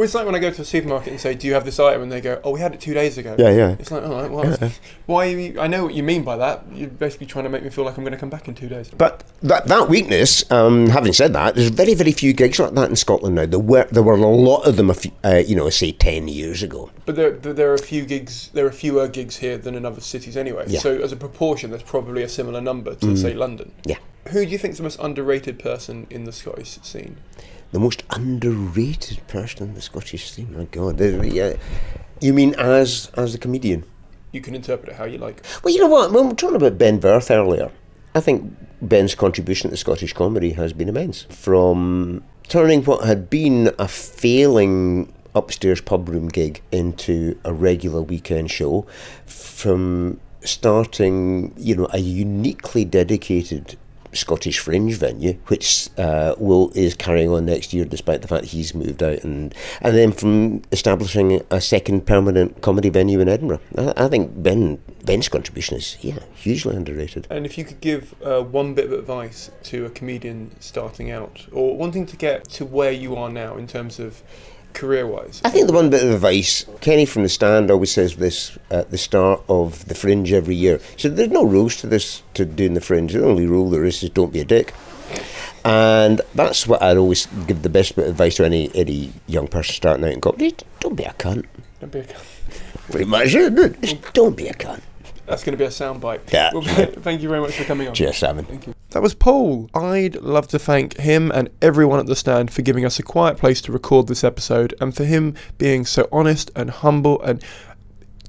Well, it's like when I go to a supermarket and say, "Do you have this item?" and they go, "Oh, we had it two days ago." Yeah, yeah. It's like, all right, well, why? Are you, I know what you mean by that. You're basically trying to make me feel like I'm going to come back in two days. But that, that weakness, um, having said that, there's very, very few gigs like that in Scotland now. There were, there were a lot of them, a few, uh, you know, say 10 years ago. But there, there there are a few gigs. There are fewer gigs here than in other cities, anyway. Yeah. So as a proportion, there's probably a similar number to say London. Yeah. Who do you think is the most underrated person in the Scottish scene? The most underrated person in the Scottish scene. My God. Yeah. Uh, you mean as as a comedian? You can interpret it how you like. Well, you know what? When we were talking about Ben Verth earlier, I think Ben's contribution to Scottish comedy has been immense. From turning what had been a failing upstairs pub room gig into a regular weekend show, from starting, you know, a uniquely dedicated Scottish Fringe venue, which uh, will is carrying on next year, despite the fact he's moved out, and and then from establishing a second permanent comedy venue in Edinburgh. I, I think Ben Ben's contribution is yeah hugely underrated. And if you could give uh, one bit of advice to a comedian starting out, or wanting to get to where you are now in terms of career-wise, I think the one bit of advice, Kenny from the stand always says this at the start of the Fringe every year. So there's no rules to this to doing the Fringe. The only rule there is is don't be a dick. And that's what I'd always give the best bit of advice to any any young person starting out in comedy. Don't be a cunt. Don't be a- Pretty much it. Don't be a cunt. That's going to be a soundbite. Yeah. Well, [LAUGHS] thank you very much for coming on. Cheers, Simon. Thank you. That was Paul. I'd love to thank him and everyone at the stand for giving us a quiet place to record this episode and for him being so honest and humble and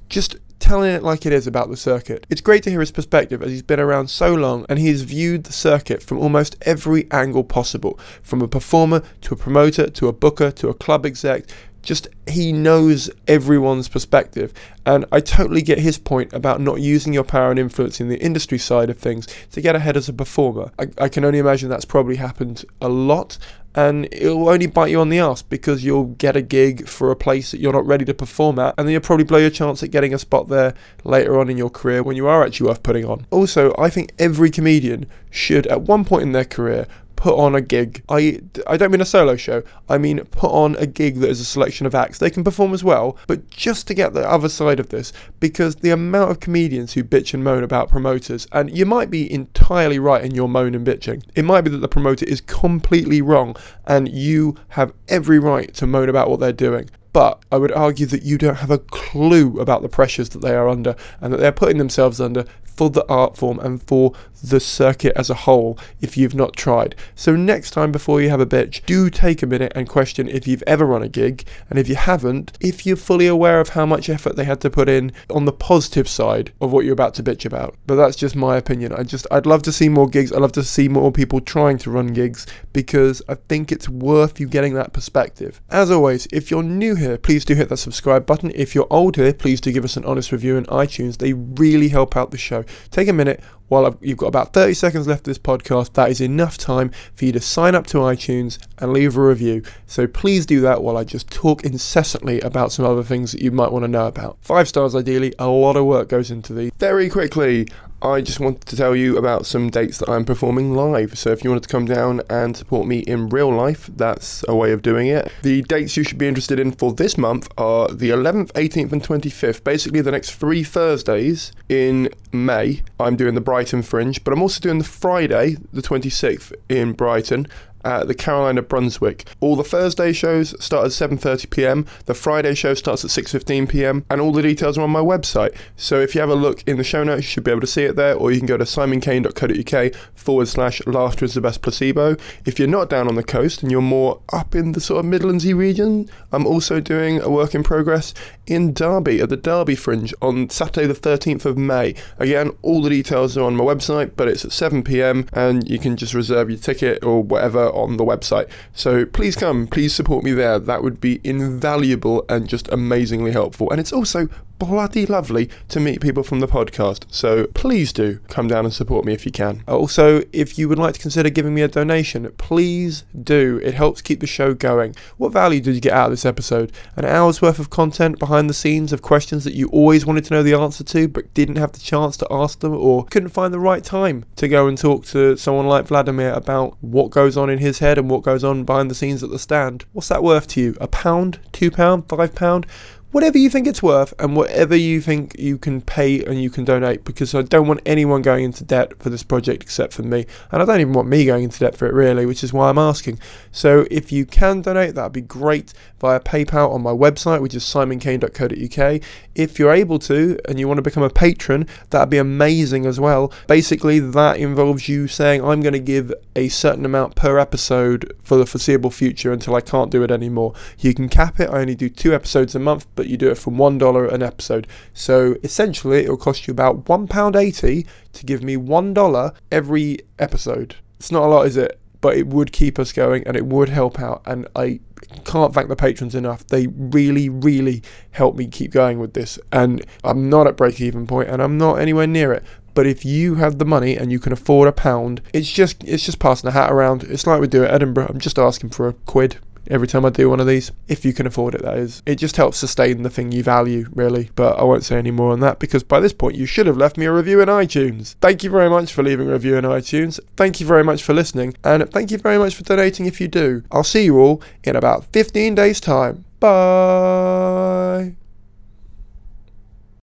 just telling it like it is about the circuit. It's great to hear his perspective as he's been around so long and he has viewed the circuit from almost every angle possible from a performer to a promoter to a booker to a club exec. Just he knows everyone's perspective, and I totally get his point about not using your power and influence in the industry side of things to get ahead as a performer. I, I can only imagine that's probably happened a lot, and it'll only bite you on the ass because you'll get a gig for a place that you're not ready to perform at, and then you'll probably blow your chance at getting a spot there later on in your career when you are actually worth putting on. Also, I think every comedian should, at one point in their career, put on a gig. I, I don't mean a solo show, I mean put on a gig that is a selection of acts. They can perform as well, but just to get the other side of this, because the amount of comedians who bitch and moan about promoters, and you might be entirely right in your moan and bitching. It might be that the promoter is completely wrong, and you have every right to moan about what they're doing. But I would argue that you don't have a clue about the pressures that they are under and that they're putting themselves under for the art form and for the circuit as a whole if you've not tried. So next time before you have a bitch, do take a minute and question if you've ever run a gig and if you haven't, if you're fully aware of how much effort they had to put in on the positive side of what you're about to bitch about. But that's just my opinion. I just I'd love to see more gigs. I'd love to see more people trying to run gigs because I think it's worth you getting that perspective. As always, if you're new here, please do hit that subscribe button. If you're old here, please do give us an honest review in iTunes. They really help out the show. Take a minute while I've, you've got about 30 seconds left of this podcast. That is enough time for you to sign up to iTunes and leave a review. So please do that while I just talk incessantly about some other things that you might want to know about. Five stars ideally. A lot of work goes into these. Very quickly, I just wanted to tell you about some dates that I'm performing live. So if you wanted to come down and support me in real life, that's a way of doing it. The dates you should be interested in for this month are the 11th, 18th, and 25th. Basically, the next three Thursdays in May, I'm doing the Brighton Fringe, but I'm also doing the Friday, the 26th, in Brighton at the Caroline of Brunswick. All the Thursday shows start at 7:30 p.m. The Friday show starts at 6:15 p.m. and all the details are on my website. So if you have a look in the show notes, you should be able to see it there, or you can go to simonkane.co.uk forward slash laughter is the best placebo. If you're not down on the coast and you're more up in the sort of Midlandsy region, I'm also doing a work in progress in Derby at the Derby Fringe on Saturday the 13th of May. Again, all the details are on my website, but it's at 7 p.m. and you can just reserve your ticket or whatever on the website. So please come, please support me there. That would be invaluable and just amazingly helpful. And it's also bloody lovely to meet people from the podcast. So please do come down and support me if you can. Also, if you would like to consider giving me a donation, please do. It helps keep the show going. What value did you get out of this episode? An hour's worth of content behind the scenes of questions that you always wanted to know the answer to but didn't have the chance to ask them or couldn't find the right time to go and talk to someone like Vladimir about what goes on in his head and what goes on behind the scenes at the stand. What's that worth to you? A pound? Two pound? Five pound? Whatever you think it's worth and whatever you think you can pay and you can donate because I don't want anyone going into debt for this project except for me. And I don't even want me going into debt for it really, which is why I'm asking. So if you can donate, that'd be great via PayPal on my website, which is simonkane.co.uk. If you're able to and you want to become a patron, that'd be amazing as well. Basically, that involves you saying, I'm going to give a certain amount per episode for the foreseeable future until I can't do it anymore. You can cap it. I only do two episodes a month, but you do it from $1 an episode. So essentially, it'll cost you about £1.80 to give me $1 every episode. It's not a lot, is it? But it would keep us going and it would help out. And I can't thank the patrons enough. They really, really help me keep going with this. And I'm not at break even point and I'm not anywhere near it. But if you have the money and you can afford a pound, it's just it's just passing a hat around. It's like we do at Edinburgh. I'm just asking for a quid every time I do one of these, if you can afford it, that is. It just helps sustain the thing you value, really. But I won't say any more on that because by this point you should have left me a review in iTunes. Thank you very much for leaving a review in iTunes. Thank you very much for listening. And thank you very much for donating if you do. I'll see you all in about 15 days' time. Bye.